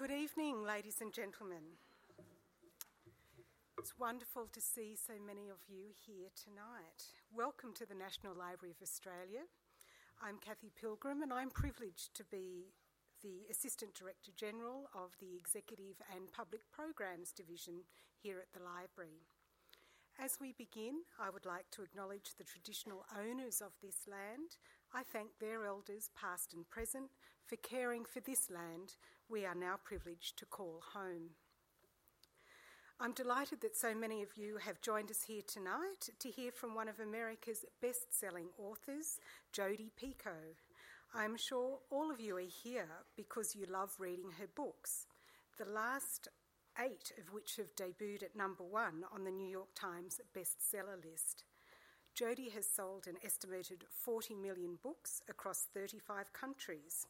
Good evening, ladies and gentlemen. It's wonderful to see so many of you here tonight. Welcome to the National Library of Australia. I'm Kathy Pilgrim, and I'm privileged to be the Assistant Director General of the Executive and Public Programs Division here at the Library. As we begin, I would like to acknowledge the traditional owners of this land. I thank their elders, past and present, for caring for this land we are now privileged to call home. I'm delighted that so many of you have joined us here tonight to hear from one of America's best selling authors, Jodi Picoult. I'm sure all of you are here because you love reading her books. The last eight of which have debuted at number one on the New York Times bestseller list. Jodi has sold an estimated 40 million books across 35 countries,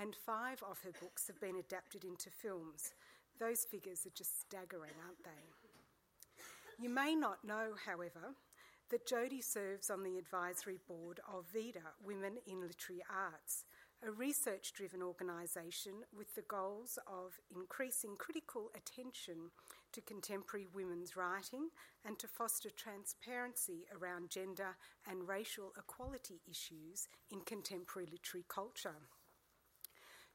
and five of her books have been adapted into films. Those figures are just staggering, aren't they? You may not know, however, that Jodi serves on the advisory board of VIDA, Women in Literary Arts, a research driven organisation with the goals of increasing critical attention to contemporary women's writing and to foster transparency around gender and racial equality issues in contemporary literary culture.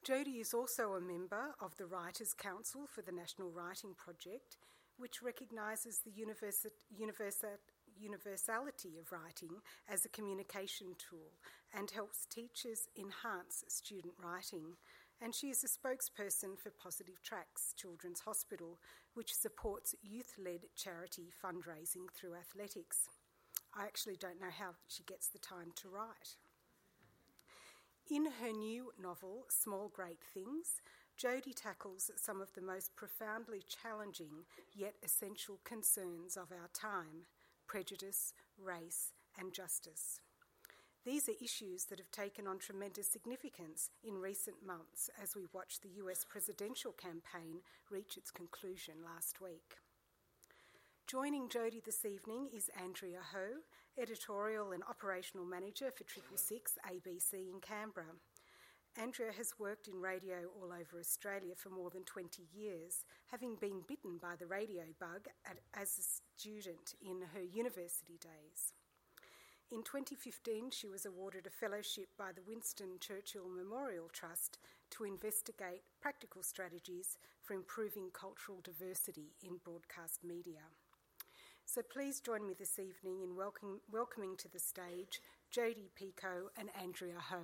Jodi is also a member of the Writers' Council for the National Writing Project, which recognises the universa- universa- universality of writing as a communication tool and helps teachers enhance student writing. And she is a spokesperson for Positive Tracks Children's Hospital, which supports youth led charity fundraising through athletics. I actually don't know how she gets the time to write. In her new novel, Small Great Things, Jodi tackles some of the most profoundly challenging yet essential concerns of our time prejudice, race, and justice. These are issues that have taken on tremendous significance in recent months as we watch the US presidential campaign reach its conclusion last week. Joining Jodi this evening is Andrea Ho, Editorial and Operational Manager for Triple Six ABC in Canberra. Andrea has worked in radio all over Australia for more than 20 years, having been bitten by the radio bug at, as a student in her university days. In 2015, she was awarded a fellowship by the Winston Churchill Memorial Trust to investigate practical strategies for improving cultural diversity in broadcast media. So please join me this evening in welcome, welcoming to the stage Jodi Picoult and Andrea Ho.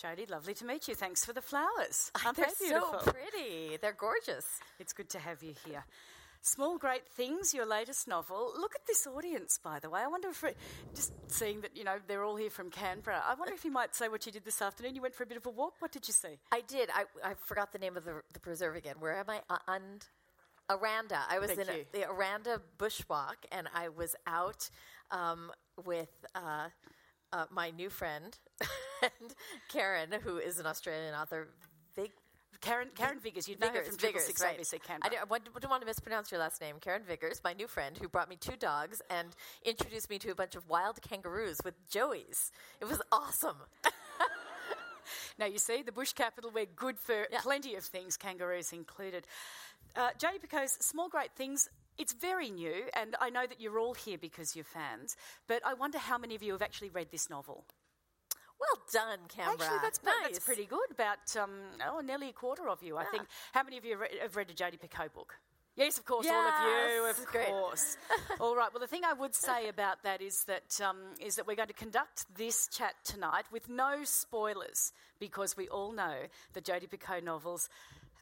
Jodi, lovely to meet you. Thanks for the flowers. Aren't They're they beautiful? so pretty. They're gorgeous. It's good to have you here. Small Great Things, your latest novel. Look at this audience, by the way. I wonder if, just seeing that, you know, they're all here from Canberra, I wonder if you might say what you did this afternoon. You went for a bit of a walk. What did you see? I did. I, I forgot the name of the, the preserve again. Where am I? Uh, Aranda. I was Thank in a, the Aranda bushwalk, and I was out um, with uh, uh, my new friend and Karen, who is an Australian author. Karen, Karen Viggers, you'd know her from Six right. ABC Canberra. I, do, I don't want to mispronounce your last name. Karen Vickers, my new friend, who brought me two dogs and introduced me to a bunch of wild kangaroos with joeys. It was awesome. now, you see, the bush capital, we're good for yeah. plenty of things, kangaroos included. Uh, Jodi Picoult's Small Great Things it's very new, and I know that you're all here because you're fans, but I wonder how many of you have actually read this novel. Well done, Canberra. Actually, that's, nice. that's pretty good. About um, oh, nearly a quarter of you, I think. How many of you have read a Jodi Picoult book? Yes, of course, yes. all of you, of Great. course. all right. Well, the thing I would say about that is that um, is that we're going to conduct this chat tonight with no spoilers because we all know the Jodi Picoult novels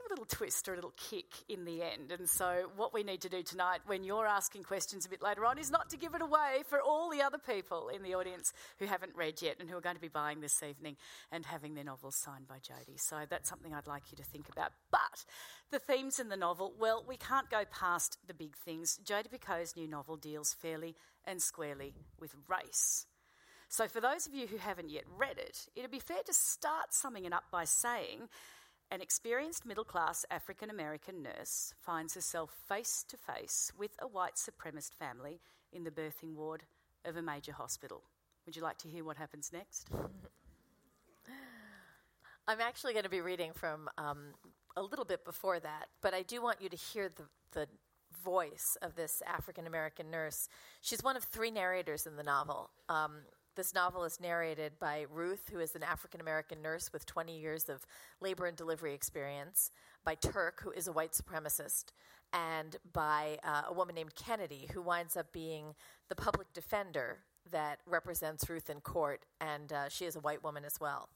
a little twist or a little kick in the end. And so, what we need to do tonight, when you're asking questions a bit later on, is not to give it away for all the other people in the audience who haven't read yet and who are going to be buying this evening and having their novels signed by Jodi. So, that's something I'd like you to think about. But the themes in the novel, well, we can't go past the big things. Jodi Picoult's new novel deals fairly and squarely with race. So, for those of you who haven't yet read it, it'd be fair to start summing it up by saying an experienced middle class African American nurse finds herself face to face with a white supremacist family in the birthing ward of a major hospital. Would you like to hear what happens next? I'm actually going to be reading from um, a little bit before that, but I do want you to hear the, the voice of this African American nurse. She's one of three narrators in the novel. Um, this novel is narrated by Ruth, who is an African American nurse with 20 years of labor and delivery experience, by Turk, who is a white supremacist, and by uh, a woman named Kennedy, who winds up being the public defender that represents Ruth in court, and uh, she is a white woman as well.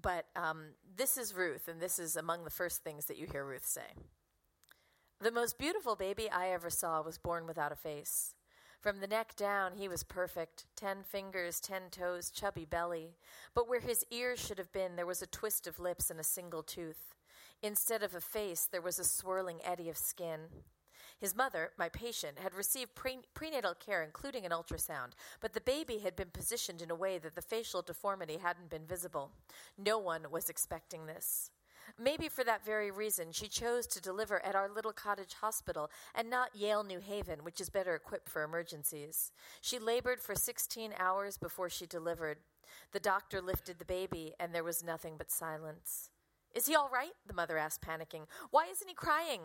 But um, this is Ruth, and this is among the first things that you hear Ruth say. The most beautiful baby I ever saw was born without a face. From the neck down, he was perfect ten fingers, ten toes, chubby belly. But where his ears should have been, there was a twist of lips and a single tooth. Instead of a face, there was a swirling eddy of skin. His mother, my patient, had received pre- prenatal care, including an ultrasound, but the baby had been positioned in a way that the facial deformity hadn't been visible. No one was expecting this. Maybe for that very reason, she chose to deliver at our little cottage hospital and not Yale New Haven, which is better equipped for emergencies. She labored for 16 hours before she delivered. The doctor lifted the baby, and there was nothing but silence. Is he all right? The mother asked, panicking. Why isn't he crying?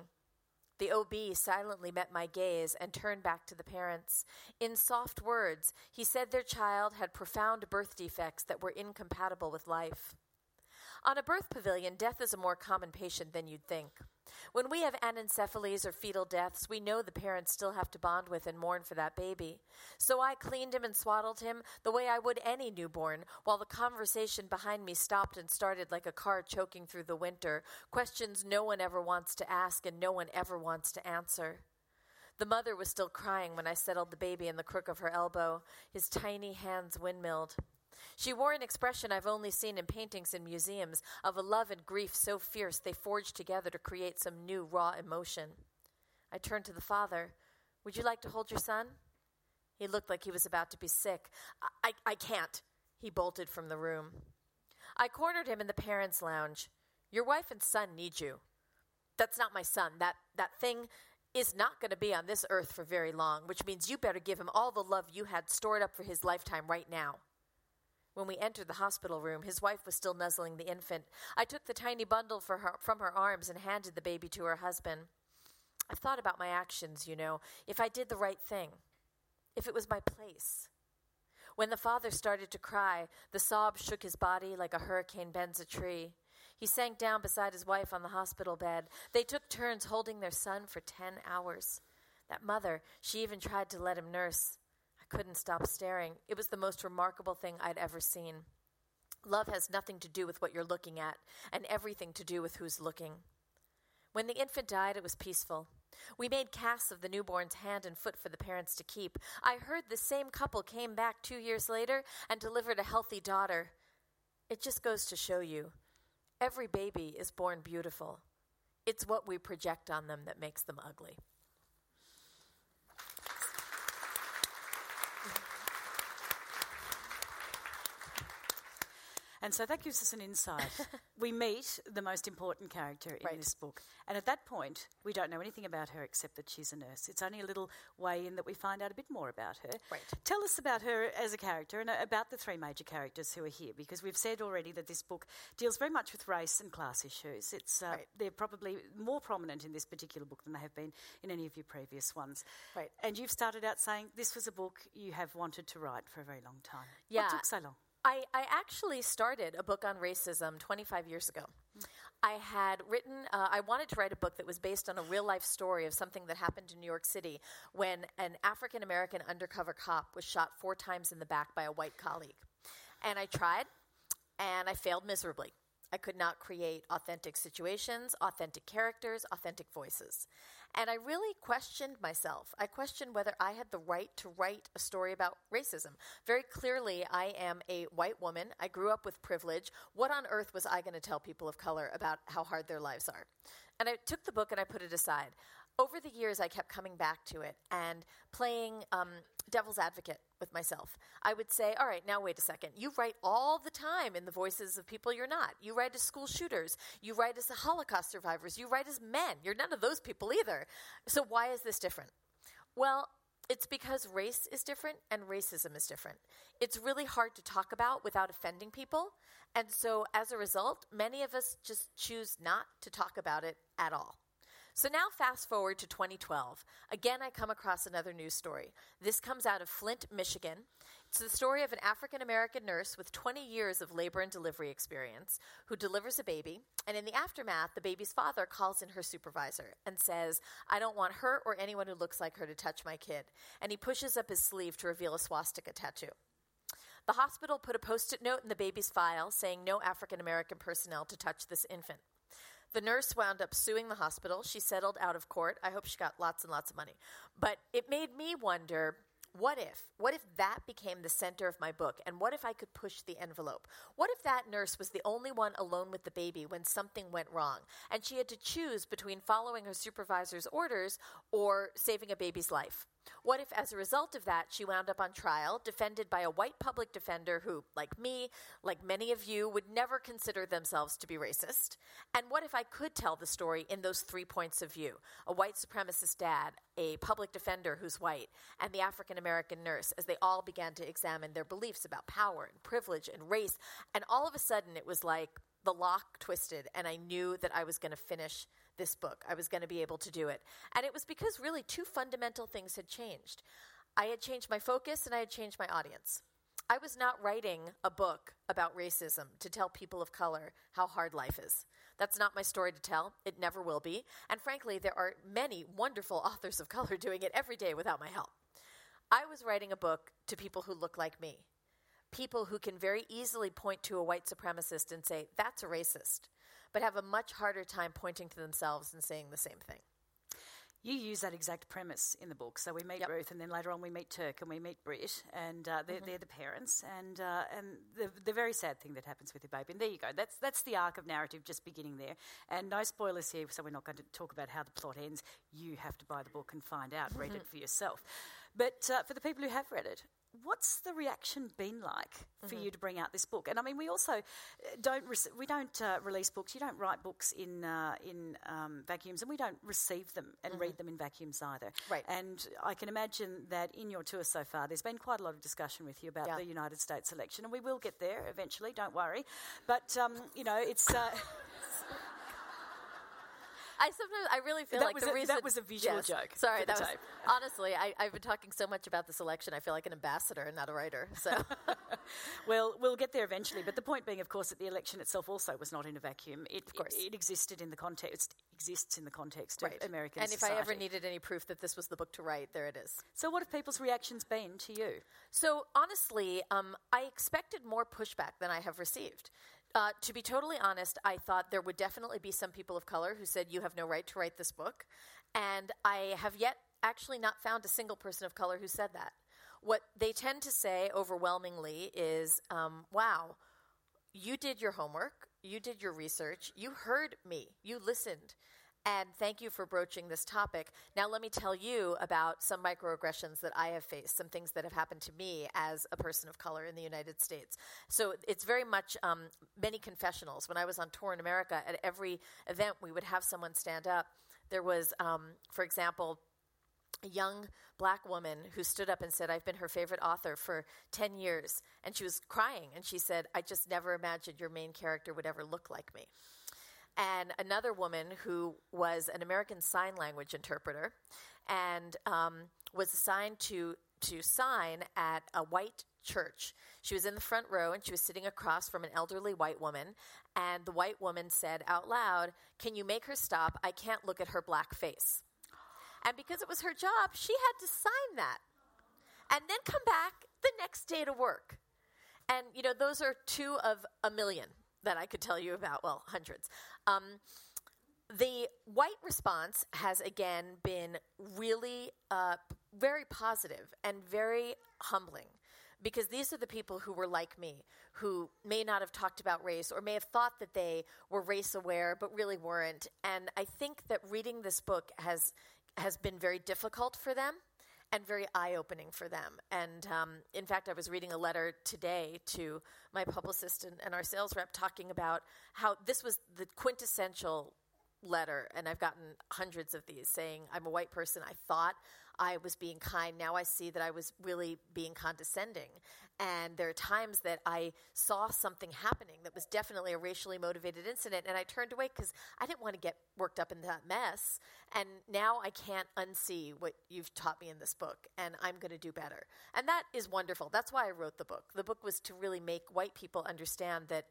The OB silently met my gaze and turned back to the parents. In soft words, he said their child had profound birth defects that were incompatible with life. On a birth pavilion, death is a more common patient than you'd think. When we have anencephalies or fetal deaths, we know the parents still have to bond with and mourn for that baby. So I cleaned him and swaddled him the way I would any newborn, while the conversation behind me stopped and started like a car choking through the winter, questions no one ever wants to ask and no one ever wants to answer. The mother was still crying when I settled the baby in the crook of her elbow, his tiny hands windmilled. She wore an expression I've only seen in paintings in museums of a love and grief so fierce they forged together to create some new raw emotion. I turned to the father. Would you like to hold your son? He looked like he was about to be sick. I, I, I can't. He bolted from the room. I cornered him in the parents' lounge. Your wife and son need you. That's not my son. That, that thing is not going to be on this earth for very long, which means you better give him all the love you had stored up for his lifetime right now. When we entered the hospital room, his wife was still nuzzling the infant. I took the tiny bundle her, from her arms and handed the baby to her husband. I've thought about my actions, you know, if I did the right thing, if it was my place. When the father started to cry, the sobs shook his body like a hurricane bends a tree. He sank down beside his wife on the hospital bed. They took turns holding their son for 10 hours. That mother, she even tried to let him nurse couldn't stop staring. It was the most remarkable thing I'd ever seen. Love has nothing to do with what you're looking at, and everything to do with who's looking. When the infant died, it was peaceful. We made casts of the newborn's hand and foot for the parents to keep. I heard the same couple came back two years later and delivered a healthy daughter. It just goes to show you every baby is born beautiful. It's what we project on them that makes them ugly. And so that gives us an insight. we meet the most important character in right. this book. And at that point, we don't know anything about her except that she's a nurse. It's only a little way in that we find out a bit more about her. Right. Tell us about her as a character and about the three major characters who are here, because we've said already that this book deals very much with race and class issues. It's, uh, right. They're probably more prominent in this particular book than they have been in any of your previous ones. Right. And you've started out saying this was a book you have wanted to write for a very long time. Yeah. What took so long? I, I actually started a book on racism 25 years ago. I had written, uh, I wanted to write a book that was based on a real life story of something that happened in New York City when an African American undercover cop was shot four times in the back by a white colleague. And I tried, and I failed miserably. I could not create authentic situations, authentic characters, authentic voices. And I really questioned myself. I questioned whether I had the right to write a story about racism. Very clearly, I am a white woman. I grew up with privilege. What on earth was I going to tell people of color about how hard their lives are? And I took the book and I put it aside. Over the years, I kept coming back to it and playing um, devil's advocate with myself. I would say, all right, now wait a second. You write all the time in the voices of people you're not. You write as school shooters. You write as Holocaust survivors. You write as men. You're none of those people either. So why is this different? Well, it's because race is different and racism is different. It's really hard to talk about without offending people. And so as a result, many of us just choose not to talk about it at all. So now, fast forward to 2012. Again, I come across another news story. This comes out of Flint, Michigan. It's the story of an African American nurse with 20 years of labor and delivery experience who delivers a baby. And in the aftermath, the baby's father calls in her supervisor and says, I don't want her or anyone who looks like her to touch my kid. And he pushes up his sleeve to reveal a swastika tattoo. The hospital put a post it note in the baby's file saying no African American personnel to touch this infant. The nurse wound up suing the hospital. She settled out of court. I hope she got lots and lots of money. But it made me wonder what if? What if that became the center of my book? And what if I could push the envelope? What if that nurse was the only one alone with the baby when something went wrong and she had to choose between following her supervisor's orders or saving a baby's life? What if, as a result of that, she wound up on trial, defended by a white public defender who, like me, like many of you, would never consider themselves to be racist? And what if I could tell the story in those three points of view a white supremacist dad, a public defender who's white, and the African American nurse, as they all began to examine their beliefs about power and privilege and race? And all of a sudden, it was like the lock twisted, and I knew that I was going to finish this book. I was going to be able to do it. And it was because really two fundamental things had changed. I had changed my focus and I had changed my audience. I was not writing a book about racism to tell people of color how hard life is. That's not my story to tell. It never will be. And frankly, there are many wonderful authors of color doing it every day without my help. I was writing a book to people who look like me, people who can very easily point to a white supremacist and say, that's a racist but have a much harder time pointing to themselves and saying the same thing. You use that exact premise in the book. So we meet yep. Ruth, and then later on we meet Turk and we meet Brit, and uh, they're, mm-hmm. they're, the parents, and uh, and the, the very sad thing that happens with the baby. And there you go. That's that's the arc of narrative just beginning there. And no spoilers here, so we're not going to talk about how the plot ends. You have to buy the book and find out, read it mm-hmm. for yourself. But uh, for the people who have read it, what's the reaction been like for mm-hmm. you to bring out this book? And I mean, we also uh, don't re- we don't uh, release books. You don't write books in uh, in um, vacuums, and we don't receive them and mm-hmm. read them in vacuums either. Right. And I can imagine that in your tour so far, there's been quite a lot of discussion with you about yeah. the United States election, and we will get there eventually. Don't worry. But um, you know, it's. Uh, I sometimes I really feel that like the a, reason that was a visual yes, joke. Sorry, that was honestly. I, have been talking so much about this election. I feel like an ambassador and not a writer. So, well, we'll get there eventually. But the point being, of course, that the election itself also was not in a vacuum. It, of course, it, it existed in the context exists in the context right. of American And society. if I ever needed any proof that this was the book to write, there it is. So, what have people's reactions been to you? So, honestly, um, I expected more pushback than I have received. Uh, to be totally honest, I thought there would definitely be some people of color who said, You have no right to write this book. And I have yet actually not found a single person of color who said that. What they tend to say overwhelmingly is, um, Wow, you did your homework, you did your research, you heard me, you listened. And thank you for broaching this topic. Now, let me tell you about some microaggressions that I have faced, some things that have happened to me as a person of color in the United States. So it's very much um, many confessionals. When I was on tour in America, at every event, we would have someone stand up. There was, um, for example, a young black woman who stood up and said, I've been her favorite author for 10 years. And she was crying, and she said, I just never imagined your main character would ever look like me and another woman who was an American Sign Language interpreter and um, was assigned to, to sign at a white church. She was in the front row and she was sitting across from an elderly white woman. And the white woman said out loud, Can you make her stop? I can't look at her black face. And because it was her job, she had to sign that and then come back the next day to work. And, you know, those are two of a million that I could tell you about, well, hundreds. Um, the white response has again been really uh, very positive and very humbling because these are the people who were like me, who may not have talked about race or may have thought that they were race aware but really weren't. And I think that reading this book has has been very difficult for them and very eye opening for them. And um, in fact, I was reading a letter today to my publicist and, and our sales rep talking about how this was the quintessential letter, and I've gotten hundreds of these saying, I'm a white person. I thought I was being kind. Now I see that I was really being condescending. And there are times that I saw something happening that was definitely a racially motivated incident, and I turned away because I didn't want to get worked up in that mess. And now I can't unsee what you've taught me in this book, and I'm going to do better. And that is wonderful. That's why I wrote the book. The book was to really make white people understand that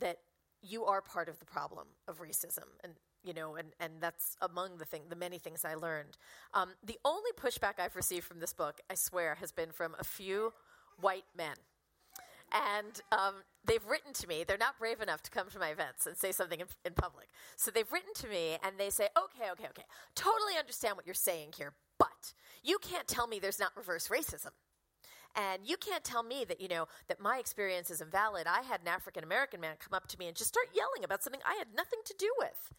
that you are part of the problem of racism and you know, and, and that's among the thing, the many things I learned. Um, the only pushback I've received from this book, I swear, has been from a few white men. And um, they've written to me. They're not brave enough to come to my events and say something in, in public. So they've written to me and they say, okay, okay, okay, totally understand what you're saying here, but you can't tell me there's not reverse racism. And you can't tell me that, you know, that my experience is invalid. I had an African American man come up to me and just start yelling about something I had nothing to do with.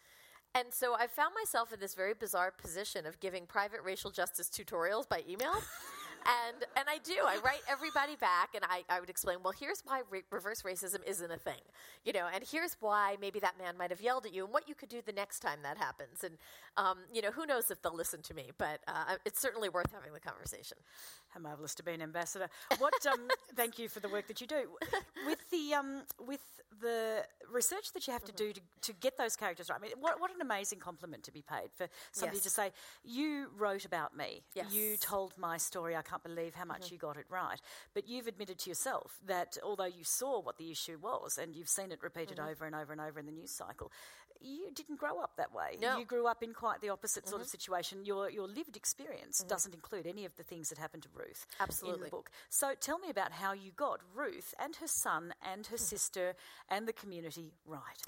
And so I found myself in this very bizarre position of giving private racial justice tutorials by email and and I do. I write everybody back, and I, I would explain. Well, here's why re- reverse racism isn't a thing, you know, and here's why maybe that man might have yelled at you, and what you could do the next time that happens, and um, you know, who knows if they'll listen to me, but uh, it's certainly worth having the conversation. How marvelous to be an ambassador! What? Um, thank you for the work that you do with the um, with the research that you have to do to, to get those characters right. I mean, what, what an amazing compliment to be paid for somebody yes. to say, You wrote about me. Yes. You told my story. I can't believe how much mm-hmm. you got it right. But you've admitted to yourself that although you saw what the issue was and you've seen it repeated mm-hmm. over and over and over in the news cycle, you didn't grow up that way. No. You grew up in quite the opposite mm-hmm. sort of mm-hmm. situation. Your your lived experience mm-hmm. doesn't include any of the things that happened to Ruth Absolutely. in the book. So tell me about how you got Ruth and her son and her mm-hmm. sister and the community right.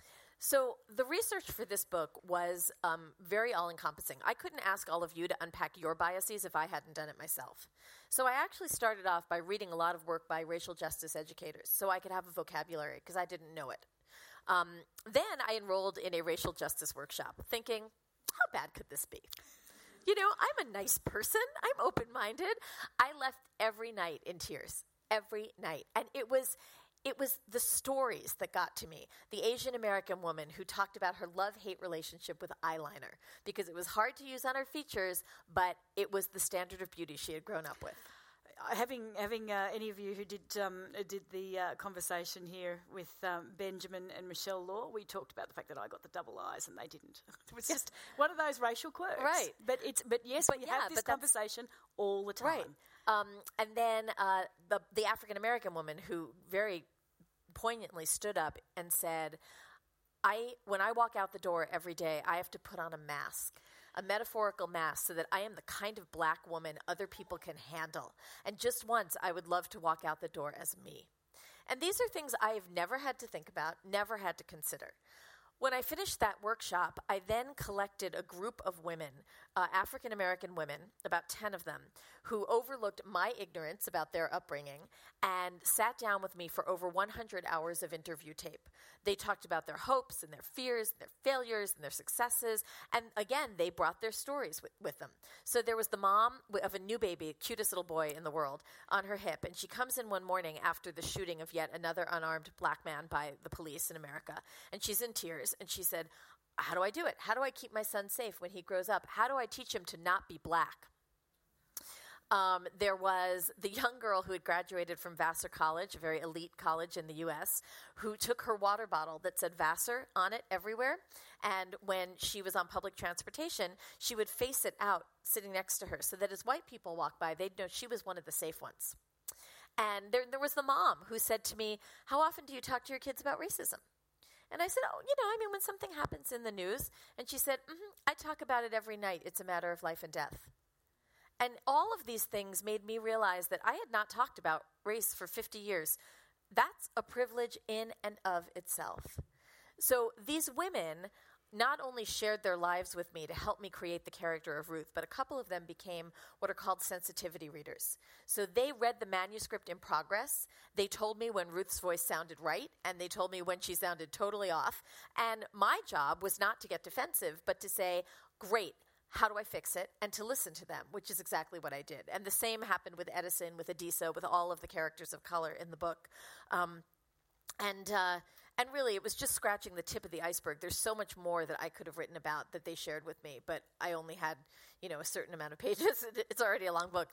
So, the research for this book was um, very all encompassing. I couldn't ask all of you to unpack your biases if I hadn't done it myself. So, I actually started off by reading a lot of work by racial justice educators so I could have a vocabulary because I didn't know it. Um, then I enrolled in a racial justice workshop, thinking, how bad could this be? You know, I'm a nice person, I'm open minded. I left every night in tears, every night. And it was. It was the stories that got to me. The Asian American woman who talked about her love hate relationship with eyeliner because it was hard to use on her features, but it was the standard of beauty she had grown up with having having uh, any of you who did um, did the uh, conversation here with um, Benjamin and Michelle Law, we talked about the fact that I got the double eyes and they didn't. it was just one of those racial quirks, right? But it's but yes, but we yeah, have this conversation all the time, right? Um, and then uh, the the African American woman who very poignantly stood up and said, "I when I walk out the door every day, I have to put on a mask." a metaphorical mask so that I am the kind of black woman other people can handle. And just once, I would love to walk out the door as me. And these are things I have never had to think about, never had to consider. When I finished that workshop, I then collected a group of women, uh, African American women, about 10 of them, who overlooked my ignorance about their upbringing and sat down with me for over 100 hours of interview tape. They talked about their hopes and their fears, and their failures and their successes, and again, they brought their stories with, with them. So there was the mom of a new baby, cutest little boy in the world, on her hip, and she comes in one morning after the shooting of yet another unarmed black man by the police in America, and she's in tears, and she said, how do I do it? How do I keep my son safe when he grows up? How do I teach him to not be black? Um, there was the young girl who had graduated from Vassar College, a very elite college in the US, who took her water bottle that said Vassar on it everywhere. And when she was on public transportation, she would face it out sitting next to her so that as white people walked by, they'd know she was one of the safe ones. And there, there was the mom who said to me, How often do you talk to your kids about racism? And I said, Oh, you know, I mean, when something happens in the news. And she said, mm-hmm, I talk about it every night. It's a matter of life and death. And all of these things made me realize that I had not talked about race for 50 years. That's a privilege in and of itself. So these women not only shared their lives with me to help me create the character of Ruth, but a couple of them became what are called sensitivity readers. So they read the manuscript in progress. They told me when Ruth's voice sounded right, and they told me when she sounded totally off. And my job was not to get defensive, but to say, great, how do I fix it, and to listen to them, which is exactly what I did. And the same happened with Edison, with Adisa, with all of the characters of color in the book. Um, and uh, and really, it was just scratching the tip of the iceberg. There's so much more that I could have written about that they shared with me, but I only had, you know, a certain amount of pages. it's already a long book.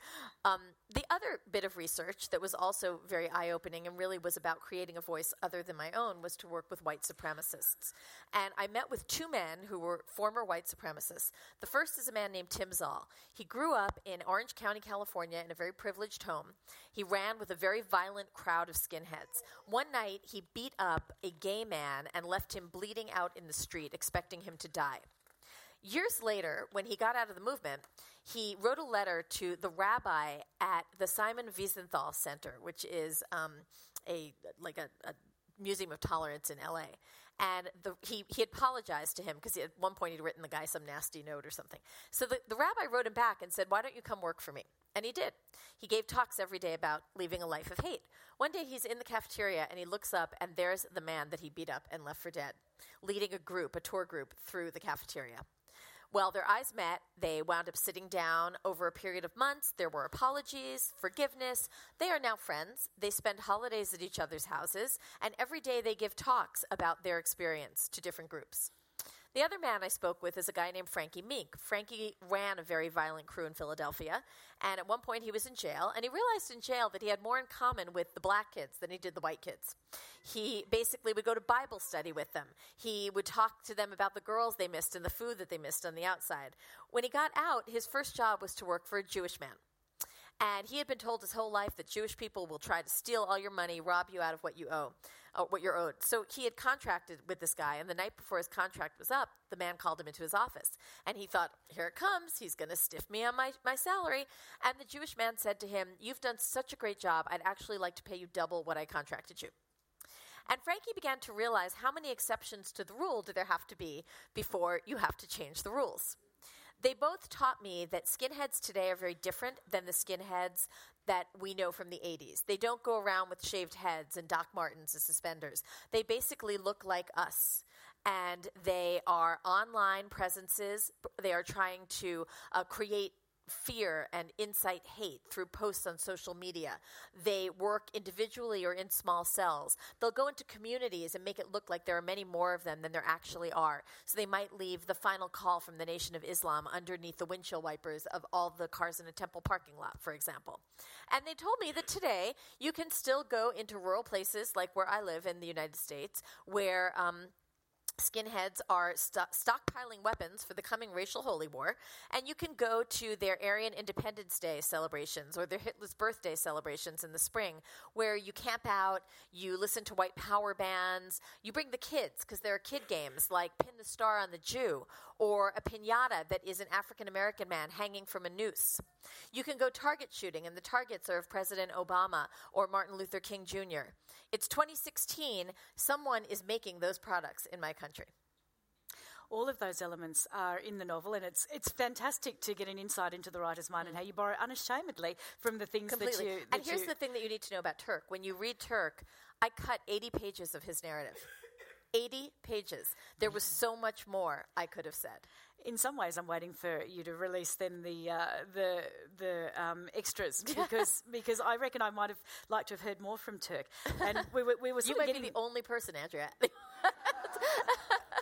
Um, the other bit of research that was also very eye opening and really was about creating a voice other than my own was to work with white supremacists. And I met with two men who were former white supremacists. The first is a man named Tim Zaal He grew up in Orange County, California, in a very privileged home. He ran with a very violent crowd of skinheads. One night, he beat up a gay man and left him bleeding out in the street, expecting him to die. Years later, when he got out of the movement, he wrote a letter to the rabbi at the Simon Wiesenthal Center, which is um, a like a, a museum of tolerance in LA. And the, he, he apologized to him because at one point he'd written the guy some nasty note or something. So the, the rabbi wrote him back and said, Why don't you come work for me? And he did. He gave talks every day about leaving a life of hate. One day he's in the cafeteria and he looks up, and there's the man that he beat up and left for dead, leading a group, a tour group, through the cafeteria. Well, their eyes met. They wound up sitting down over a period of months. There were apologies, forgiveness. They are now friends. They spend holidays at each other's houses, and every day they give talks about their experience to different groups. The other man I spoke with is a guy named Frankie Meeink. Frankie ran a very violent crew in Philadelphia, and at one point he was in jail, and he realized in jail that he had more in common with the black kids than he did the white kids. He basically would go to Bible study with them. He would talk to them about the girls they missed and the food that they missed on the outside. When he got out, his first job was to work for a Jewish man. And he had been told his whole life that Jewish people will try to steal all your money, rob you out of what you owe, uh, what you're owed. So he had contracted with this guy, and the night before his contract was up, the man called him into his office. And he thought, here it comes. He's going to stiff me on my, my salary. And the Jewish man said to him, You've done such a great job. I'd actually like to pay you double what I contracted you. And Frankie began to realize how many exceptions to the rule do there have to be before you have to change the rules. They both taught me that skinheads today are very different than the skinheads that we know from the 80s. They don't go around with shaved heads and Doc Martens and suspenders. They basically look like us. And they are online presences. They are trying to uh, create fear and incite hate through posts on social media. They work individually or in small cells. They'll go into communities and make it look like there are many more of them than there actually are. So they might leave the final call from the Nation of Islam underneath the windshield wipers of all the cars in a temple parking lot, for example. And they told me that today you can still go into rural places like where I live in the United States where um, skinheads are st- stockpiling weapons for the coming racial holy war, and you can go to their Aryan Independence Day celebrations or their Hitler's birthday celebrations in the spring, where you camp out, you listen to white power bands, you bring the kids because there are kid games like Pin the Star on the Jew or a pinata that is an African American man hanging from a noose. You can go target shooting, and the targets are of President Obama or Martin Luther King Jr. It's 2016. Someone is making those products in my country all of those elements are in the novel, and it's it's fantastic to get an insight into the writer's mind mm. and how you borrow unashamedly from the things Completely. that you. That and here's you the thing that you need to know about Turk: when you read Turk, I cut 80 pages of his narrative. 80 pages. There was so much more I could have said. In some ways, I'm waiting for you to release then the uh, the the um, extras because because I reckon I might have liked to have heard more from Turk. And we were we were you might be the only person, Andrea.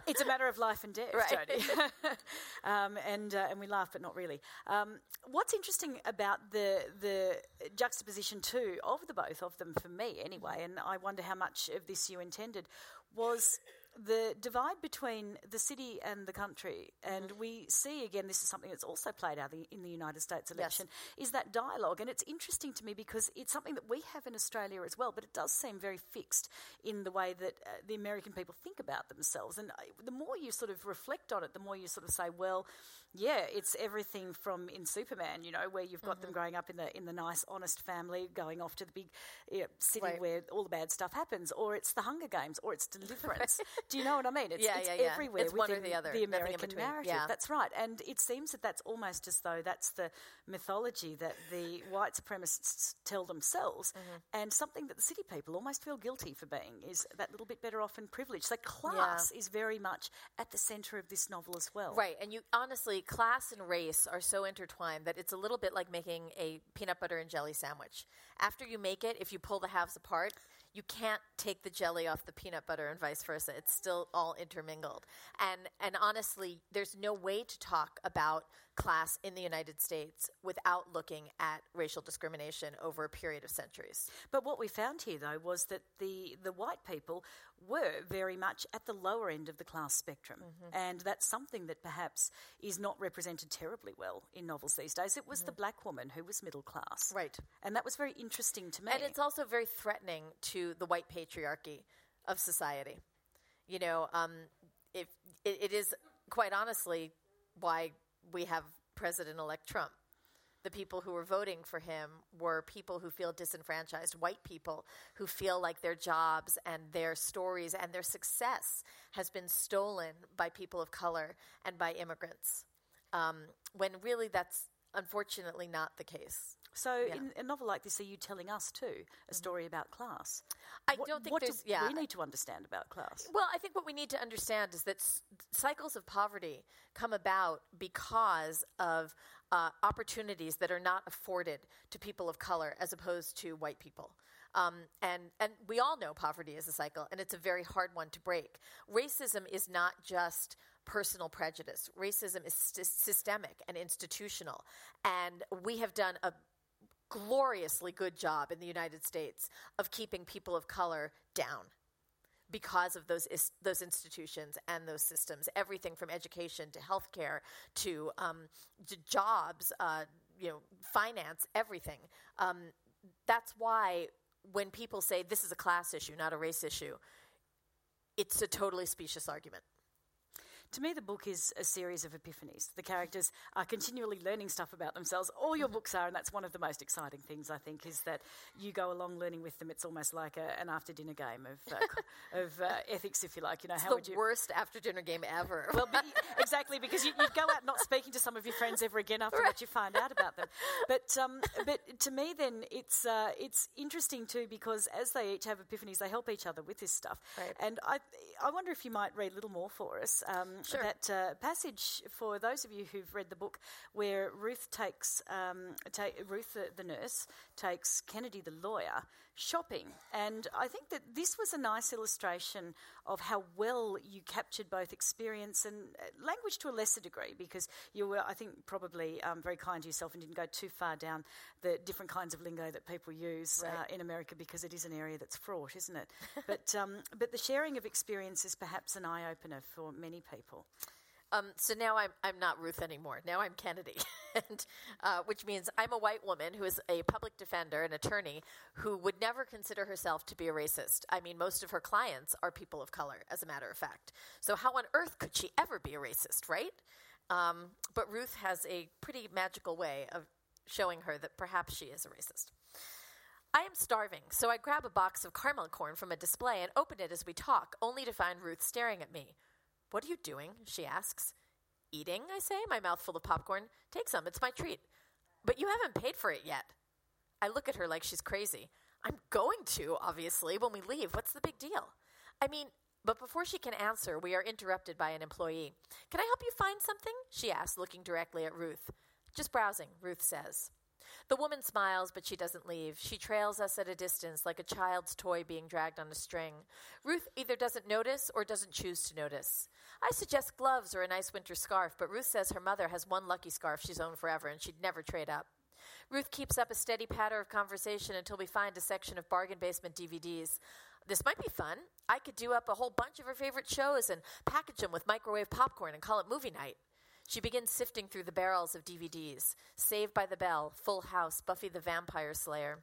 it's a matter of life and death, right. Jodi. um, and uh, and we laugh, but not really. Um, what's interesting about the the juxtaposition too of the both of them for me, anyway, and I wonder how much of this you intended was the divide between the city and the country, and mm-hmm. we see again, this is something that's also played out in the United States election, yes. is that dialogue. And it's interesting to me because it's something that we have in Australia as well, but it does seem very fixed in the way that uh, the American people think about themselves. And uh, the more you sort of reflect on it, the more you sort of say, well, yeah, it's everything from in Superman, you know, where you've got mm-hmm. them growing up in the in the nice, honest family, going off to the big you know, city Wait. where all the bad stuff happens, or it's the Hunger Games, or it's Deliverance. Do you know what I mean? It's, yeah, it's yeah, yeah. everywhere it's one or the other. The American narrative. Yeah. That's right. And it seems that that's almost as though that's the mythology that the white supremacists tell themselves, mm-hmm. and something that the city people almost feel guilty for being is that little bit better off and privileged. So class yeah. is very much at the centre of this novel as well. Right. And you honestly, class and race are so intertwined that it's a little bit like making a peanut butter and jelly sandwich. After you make it, if you pull the halves apart, you can't take the jelly off the peanut butter and vice versa. It's still all intermingled. And and honestly, there's no way to talk about class in the United States without looking at racial discrimination over a period of centuries. But what we found here, though, was that the, the white people were very much at the lower end of the class spectrum. Mm-hmm. And that's something that perhaps is not represented terribly well in novels these days. It was mm-hmm. the black woman who was middle class. Right. And that was very interesting to me. And it's also very threatening to the white patriarchy of society. You know, um, if it, it is quite honestly why we have President elect Trump. The people who were voting for him were people who feel disenfranchised, white people who feel like their jobs and their stories and their success has been stolen by people of color and by immigrants. Um, when really that's unfortunately not the case. So, yeah. in a novel like this, are you telling us too a mm-hmm. story about class? I what, don't think what. Do yeah, we need to understand about class. Well, I think what we need to understand is that s- cycles of poverty come about because of uh, opportunities that are not afforded to people of color as opposed to white people. Um, and and we all know poverty is a cycle, and it's a very hard one to break. Racism is not just personal prejudice. Racism is st- systemic and institutional, and we have done a gloriously good job in the United States of keeping people of color down because of those is, those institutions and those systems. Everything from education to healthcare to, um, to jobs, uh, you know, finance, everything. Um, that's why when people say this is a class issue, not a race issue, it's a totally specious argument. To me, the book is a series of epiphanies. The characters are continually learning stuff about themselves. All your books are, and that's one of the most exciting things, I think, is that you go along learning with them. It's almost like a, an after dinner game of, uh, of uh, ethics, if you like. You know, it's how the would you. worst after dinner game ever. well, exactly, because you, would go out not speaking to some of your friends ever again after right. what you find out about them. But, um, but to me, then, it's, uh, it's interesting too, because as they each have epiphanies, they help each other with this stuff. Right. And I, I wonder if you might read a little more for us. Um, sure. That uh, passage for those of you who've read the book where Ruth takes um, ta- Ruth the, the, nurse takes Kennedy the lawyer shopping, and I think that this was a nice illustration of how well you captured both experience and uh, language to a lesser degree because you were, I think, probably um, very kind to yourself and didn't go too far down the different kinds of lingo that people use right. uh, in America because it is an area that's fraught, isn't it? but um, but the sharing of experience is perhaps an eye opener for many people. Um, so now I'm, I'm not Ruth anymore. Now I'm Kennedy, and, uh, which means I'm a white woman who is a public defender, an attorney, who would never consider herself to be a racist. I mean, most of her clients are people of color, as a matter of fact. So how on earth could she ever be a racist, right? Um, but Ruth has a pretty magical way of showing her that perhaps she is a racist. I am starving, so I grab a box of caramel corn from a display and open it as we talk, only to find Ruth staring at me. What are you doing? she asks. Eating, I say, my mouth full of popcorn. Take some, it's my treat. But you haven't paid for it yet. I look at her like she's crazy. I'm going to, obviously, when we leave. What's the big deal? I mean, but before she can answer, we are interrupted by an employee. Can I help you find something? she asks, looking directly at Ruth. Just browsing, Ruth says. The woman smiles, but she doesn't leave. She trails us at a distance like a child's toy being dragged on a string. Ruth either doesn't notice or doesn't choose to notice. I suggest gloves or a nice winter scarf, but Ruth says her mother has one lucky scarf she's owned forever and she'd never trade up. Ruth keeps up a steady patter of conversation until we find a section of bargain basement DVDs. This might be fun. I could do up a whole bunch of her favorite shows and package them with microwave popcorn and call it movie night. She begins sifting through the barrels of DVDs Saved by the Bell, Full House, Buffy the Vampire Slayer.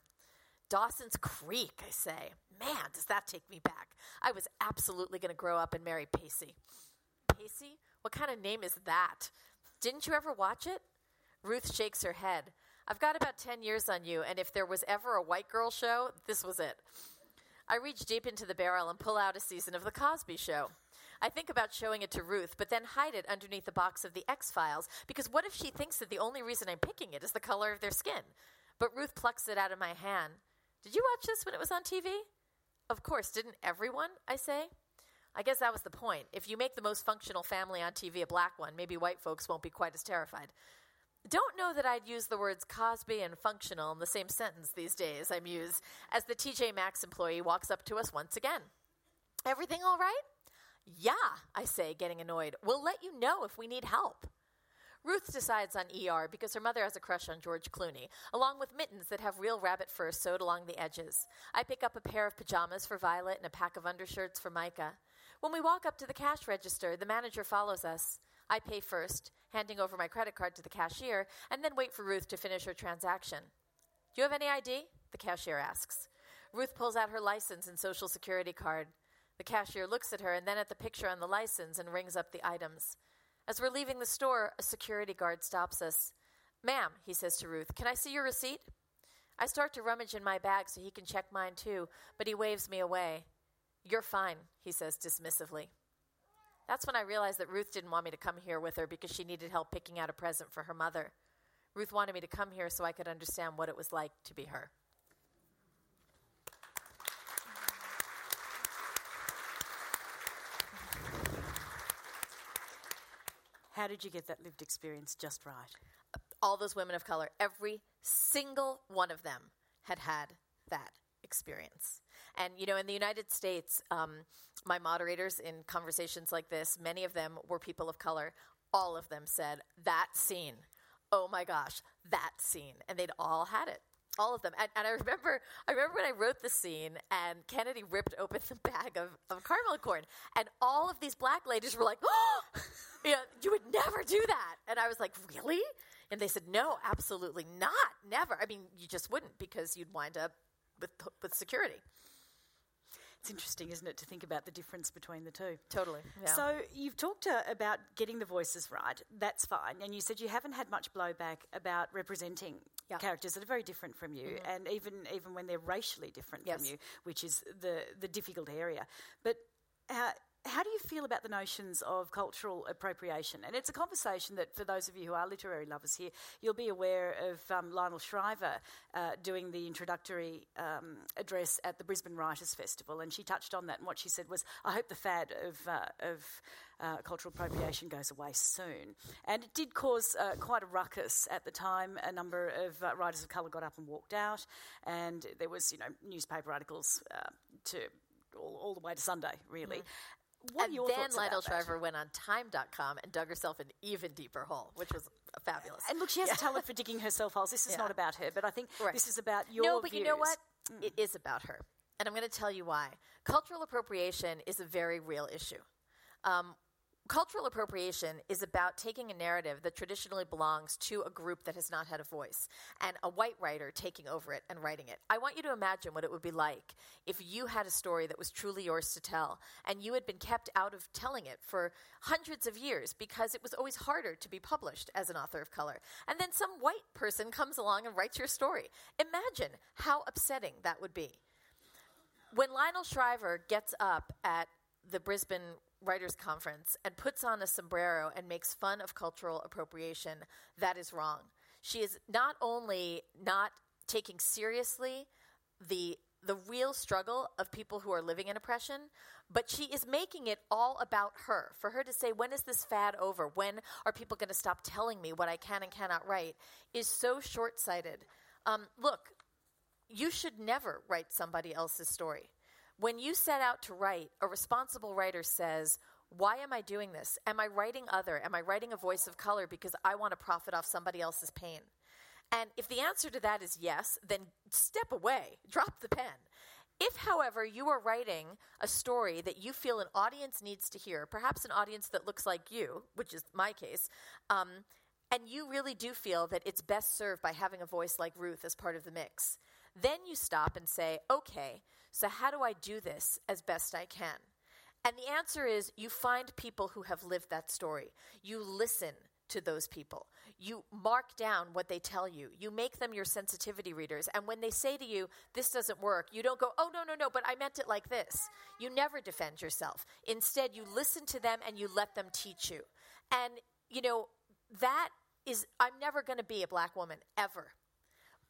Dawson's Creek, I say. Man, does that take me back. I was absolutely going to grow up and marry Pacey. Pacey? What kind of name is that? Didn't you ever watch it? Ruth shakes her head. I've got about 10 years on you, and if there was ever a white girl show, this was it. I reach deep into the barrel and pull out a season of The Cosby Show. I think about showing it to Ruth, but then hide it underneath the box of the X Files because what if she thinks that the only reason I'm picking it is the color of their skin? But Ruth plucks it out of my hand. Did you watch this when it was on TV? Of course, didn't everyone? I say. I guess that was the point. If you make the most functional family on TV a black one, maybe white folks won't be quite as terrified. Don't know that I'd use the words Cosby and functional in the same sentence these days, I muse, as the TJ Maxx employee walks up to us once again. Everything all right? Yeah, I say, getting annoyed. We'll let you know if we need help. Ruth decides on ER because her mother has a crush on George Clooney, along with mittens that have real rabbit fur sewed along the edges. I pick up a pair of pajamas for Violet and a pack of undershirts for Micah. When we walk up to the cash register, the manager follows us. I pay first, handing over my credit card to the cashier, and then wait for Ruth to finish her transaction. Do you have any ID? The cashier asks. Ruth pulls out her license and social security card. The cashier looks at her and then at the picture on the license and rings up the items. As we're leaving the store, a security guard stops us. Ma'am, he says to Ruth, can I see your receipt? I start to rummage in my bag so he can check mine too, but he waves me away. You're fine, he says dismissively. That's when I realized that Ruth didn't want me to come here with her because she needed help picking out a present for her mother. Ruth wanted me to come here so I could understand what it was like to be her. How did you get that lived experience just right? All those women of color, every single one of them had had that experience. And, you know, in the United States, um, my moderators in conversations like this, many of them were people of color. All of them said, that scene, oh my gosh, that scene. And they'd all had it. All of them. And, and I remember I remember when I wrote the scene and Kennedy ripped open the bag of, of caramel corn. And all of these black ladies were like, oh, you, know, you would never do that. And I was like, really? And they said, no, absolutely not. Never. I mean, you just wouldn't because you'd wind up with, with security. It's interesting, isn't it, to think about the difference between the two? Totally. Yeah. So you've talked uh, about getting the voices right. That's fine. And you said you haven't had much blowback about representing yeah. characters that are very different from you, mm-hmm. and even even when they're racially different yes. from you, which is the the difficult area. But how do you feel about the notions of cultural appropriation? And it's a conversation that, for those of you who are literary lovers here, you'll be aware of um, Lionel Shriver uh, doing the introductory um, address at the Brisbane Writers Festival, and she touched on that. And what she said was, "I hope the fad of uh, of uh, cultural appropriation goes away soon." And it did cause uh, quite a ruckus at the time. A number of uh, writers of colour got up and walked out, and there was, you know, newspaper articles uh, to all, all, the way to Sunday, really. Mm. What and then Lionel Shriver went on Time.com and dug herself an even deeper hole, which was fabulous. And look, she has yeah. a talent for digging herself holes. This is yeah. not about her, but I think right. this is about your No, but views. you know what? Mm. It is about her. And I'm going to tell you why. Cultural appropriation is a very real issue. Um, Cultural appropriation is about taking a narrative that traditionally belongs to a group that has not had a voice and a white writer taking over it and writing it. I want you to imagine what it would be like if you had a story that was truly yours to tell and you had been kept out of telling it for hundreds of years because it was always harder to be published as an author of color. And then some white person comes along and writes your story. Imagine how upsetting that would be. When Lionel Shriver gets up at the Brisbane writers conference and puts on a sombrero and makes fun of cultural appropriation, that is wrong. She is not only not taking seriously the the real struggle of people who are living in oppression, but she is making it all about her. For her to say, when is this fad over? When are people going to stop telling me what I can and cannot write? is so short sighted. Um, look, you should never write somebody else's story. When you set out to write, a responsible writer says, Why am I doing this? Am I writing other? Am I writing a voice of color because I want to profit off somebody else's pain? And if the answer to that is yes, then step away, drop the pen. If, however, you are writing a story that you feel an audience needs to hear, perhaps an audience that looks like you, which is my case, um, and you really do feel that it's best served by having a voice like Ruth as part of the mix, then you stop and say, okay, so, how do I do this as best I can? And the answer is you find people who have lived that story. You listen to those people. You mark down what they tell you. You make them your sensitivity readers. And when they say to you, this doesn't work, you don't go, oh, no, no, no, but I meant it like this. You never defend yourself. Instead, you listen to them and you let them teach you. And, you know, that is, I'm never going to be a black woman, ever.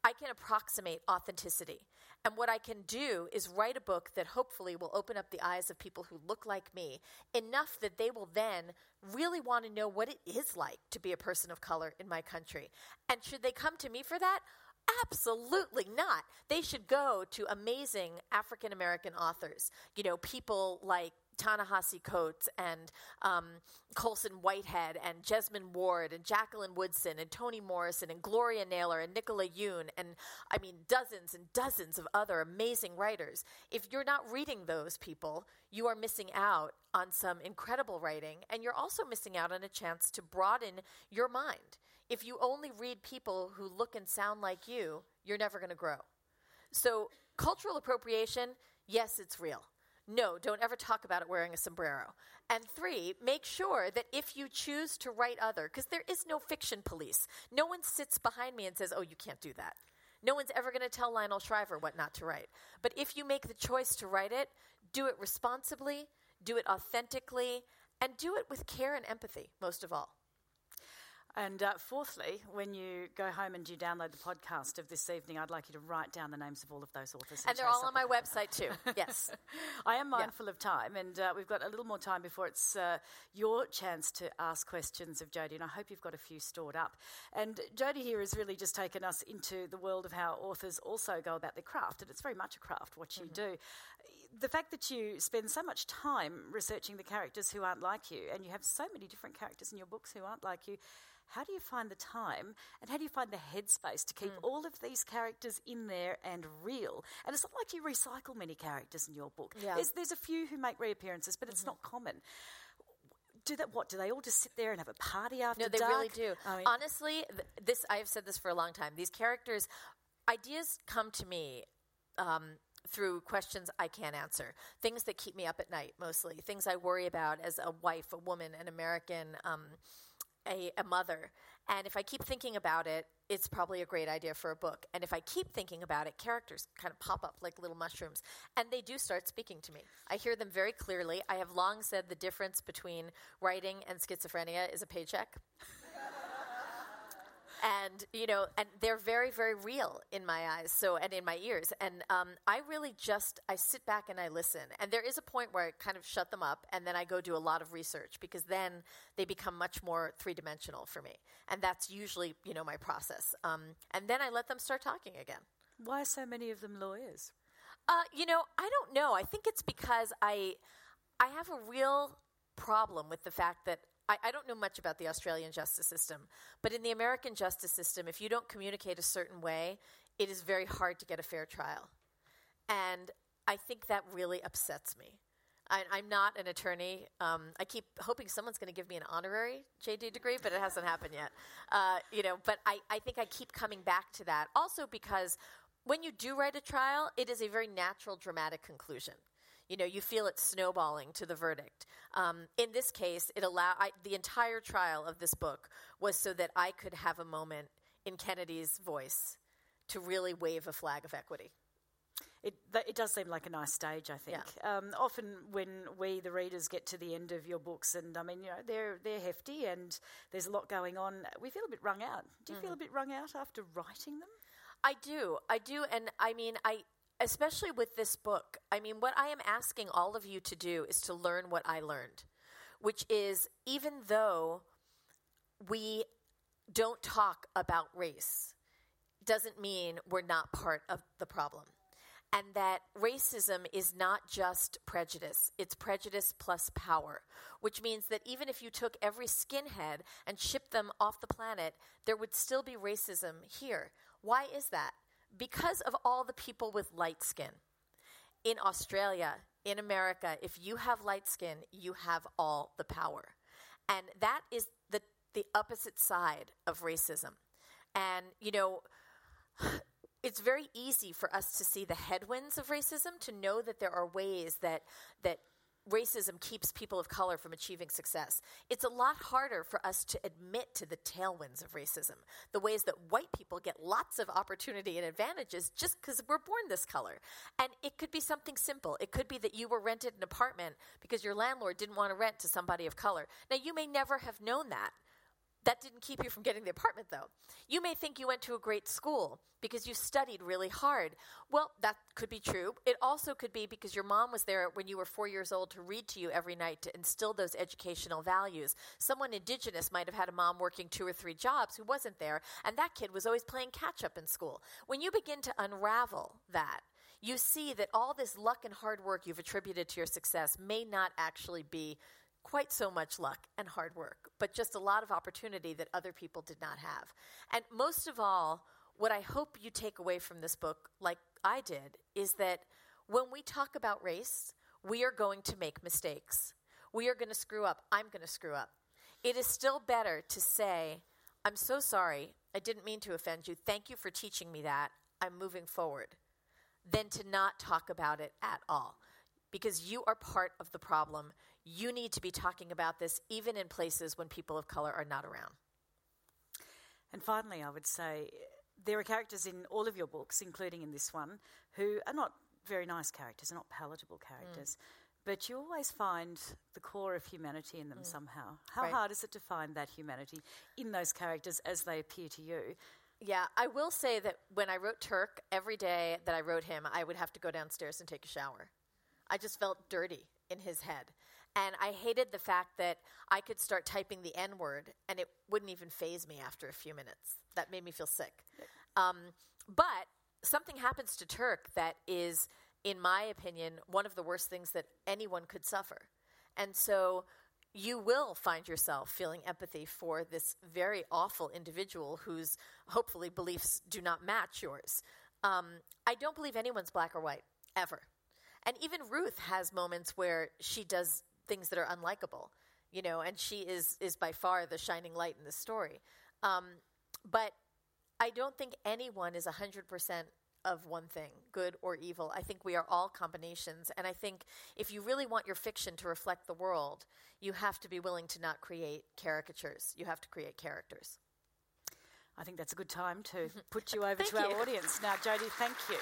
I can approximate authenticity. And what I can do is write a book that hopefully will open up the eyes of people who look like me enough that they will then really want to know what it is like to be a person of color in my country. And should they come to me for that? Absolutely not. They should go to amazing African American authors, you know, people like Ta-Nehisi Coates and um, Colson Whitehead and Jesmyn Ward and Jacqueline Woodson and Toni Morrison and Gloria Naylor and Nicola Yoon and I mean dozens and dozens of other amazing writers. If you're not reading those people, you are missing out on some incredible writing and you're also missing out on a chance to broaden your mind. If you only read people who look and sound like you, you're never going to grow. So, cultural appropriation, yes, it's real. No, don't ever talk about it wearing a sombrero. And three, make sure that if you choose to write other, because there is no fiction police, no one sits behind me and says, oh, you can't do that. No one's ever going to tell Lionel Shriver what not to write. But if you make the choice to write it, do it responsibly, do it authentically, and do it with care and empathy, most of all. And uh, fourthly, when you go home and you download the podcast of this evening, I'd like you to write down the names of all of those authors. And, and they're all on my website too. Yes. I am mindful yeah. of time, and uh, we've got a little more time before it's uh, your chance to ask questions of Jodi, and I hope you've got a few stored up. And Jodi here has really just taken us into the world of how authors also go about their craft, and it's very much a craft what you mm-hmm. do the fact that you spend so much time researching the characters who aren't like you, and you have so many different characters in your books who aren't like you, how do you find the time and how do you find the headspace to keep mm. all of these characters in there and real? And it's not like you recycle many characters in your book. Yeah. There's, there's a few who make reappearances, but it's mm-hmm. not common do that what do they all just sit there and have a party after no they dark? really do I mean, honestly th- this i've said this for a long time these characters ideas come to me um, through questions I can't answer, things that keep me up at night mostly, things I worry about as a wife, a woman, an American, um, a, a mother. And if I keep thinking about it, it's probably a great idea for a book. And if I keep thinking about it, characters kind of pop up like little mushrooms. And they do start speaking to me. I hear them very clearly. I have long said the difference between writing and schizophrenia is a paycheck and you know, and they're very, very real in my eyes. So and in my ears, and um, I really just I sit back and I listen. And there is a point where I kind of shut them up, and then I go do a lot of research because then they become much more three dimensional for me, and that's usually you know my process. Um, and then I let them start talking again. Why are so many of them lawyers? Uh, you know, I don't know. I think it's because I I have a real problem with the fact that I, I, don't know much about the Australian justice system, but in the American justice system, if you don't communicate a certain way, it is very hard to get a fair trial. And I think that really upsets me. I, am not an attorney. Um, I keep hoping someone's going to give me an honorary JD degree, but it hasn't happened yet. Uh, you know, but I, I think I keep coming back to that. Also because when you do write a trial, it is a very natural, dramatic conclusion. You know, you feel it snowballing to the verdict. Um, in this case, it allow I, the entire trial of this book was so that I could have a moment in Kennedy's voice to really wave a flag of equity. It, it does seem like a nice stage, I think. Yeah. Um, often, when we, the readers, get to the end of your books, and I mean, you know, they're they're hefty, and there's a lot going on. We feel a bit wrung out. Do you mm. feel a bit wrung out after writing them? I do, I do, and I mean, I especially with this book, I mean, what I am asking all of you to do is to learn what I learned, which is even though we don't talk about race, doesn't mean we're not part of the problem. And that racism is not just prejudice, it's prejudice plus power, which means that even if you took every skinhead and shipped them off the planet, there would still be racism here. Why is that? Because of all the people with light skin. In Australia, in America, if you have light skin, you have all the power. And that is the, the opposite side of racism. And, you know, it's very easy for us to see the headwinds of racism, to know that there are ways that, that racism keeps people of color from achieving success. It's a lot harder for us to admit to the tailwinds of racism, the ways that white people get lots of opportunity and advantages just because we're born this color. And it could be something simple. It could be that you were rented an apartment because your landlord didn't want to rent to somebody of color. Now, you may never have known that. That didn't keep you from getting the apartment, though. You may think you went to a great school because you studied really hard. Well, that could be true. It also could be because your mom was there when you were four years old to read to you every night to instill those educational values. Someone indigenous might have had a mom working two or three jobs who wasn't there, and that kid was always playing catch up in school. When you begin to unravel that, you see that all this luck and hard work you've attributed to your success may not actually be quite so much luck and hard work, but just a lot of opportunity that other people did not have. And most of all, what I hope you take away from this book, like I did, is that when we talk about race, we are going to make mistakes. We are going to screw up. I'm going to screw up. It is still better to say, I'm so sorry. I didn't mean to offend you. Thank you for teaching me that. I'm moving forward. Than to not talk about it at all. Because you are part of the problem you need to be talking about this even in places when people of color are not around. And finally, I would say there are characters in all of your books, including in this one, who are not very nice characters, are not palatable characters. Mm. But you always find the core of humanity in them mm. somehow. How right. hard is it to find that humanity in those characters as they appear to you? Yeah, I will say that when I wrote Turk, every day that I wrote him, I would have to go downstairs and take a shower. I just felt dirty in his head. And I hated the fact that I could start typing the N word and it wouldn't even faze me after a few minutes. That made me feel sick. Um, but something happens to Turk that is, in my opinion, one of the worst things that anyone could suffer. And so you will find yourself feeling empathy for this very awful individual whose hopefully beliefs do not match yours. Um, I don't believe anyone's black or white, ever. And even Ruth has moments where she does things that are unlikable, you know, and she is is by far the shining light in the story. Um, but I don't think anyone is hundred percent of one thing, good or evil. I think we are all combinations, and I think if you really want your fiction to reflect the world, you have to be willing to not create caricatures. You have to create characters. I think that's a good time to put you over to you. our audience now, Jodi. Thank you.